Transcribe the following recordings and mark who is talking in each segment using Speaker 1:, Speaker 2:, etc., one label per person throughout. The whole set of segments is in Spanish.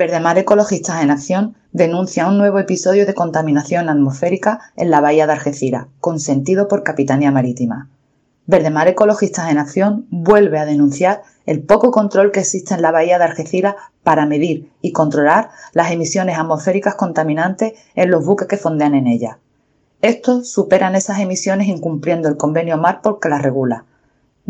Speaker 1: Verdemar Ecologistas en Acción denuncia un nuevo episodio de contaminación atmosférica en la bahía de Algeciras, consentido por Capitanía Marítima. Verdemar Ecologistas en Acción vuelve a denunciar el poco control que existe en la bahía de Algeciras para medir y controlar las emisiones atmosféricas contaminantes en los buques que fondean en ella. Estos superan esas emisiones incumpliendo el convenio MARPOL que las regula.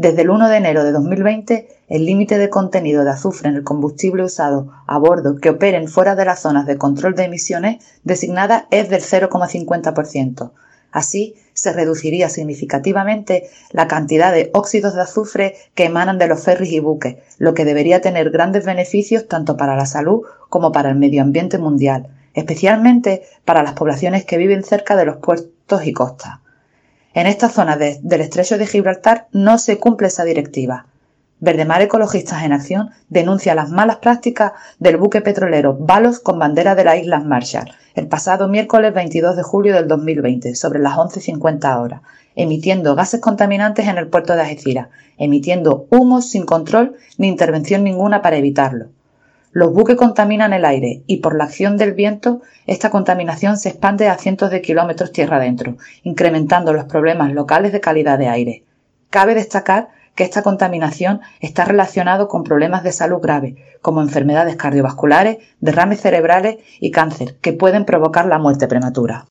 Speaker 1: Desde el 1 de enero de 2020, el límite de contenido de azufre en el combustible usado a bordo que operen fuera de las zonas de control de emisiones designadas es del 0,50%. Así, se reduciría significativamente la cantidad de óxidos de azufre que emanan de los ferries y buques, lo que debería tener grandes beneficios tanto para la salud como para el medio ambiente mundial, especialmente para las poblaciones que viven cerca de los puertos y costas. En esta zona del estrecho de Gibraltar no se cumple esa directiva. Verdemar Ecologistas en Acción denuncia las malas prácticas del buque petrolero Valos con bandera de las Islas Marshall el pasado miércoles 22 de julio del 2020 sobre las 11.50 horas, emitiendo gases contaminantes en el puerto de Algeciras, emitiendo humos sin control ni intervención ninguna para evitarlo. Los buques contaminan el aire y por la acción del viento esta contaminación se expande a cientos de kilómetros tierra adentro, incrementando los problemas locales de calidad de aire. Cabe destacar que esta contaminación está relacionado con problemas de salud graves, como enfermedades cardiovasculares, derrames cerebrales y cáncer, que pueden provocar la muerte prematura.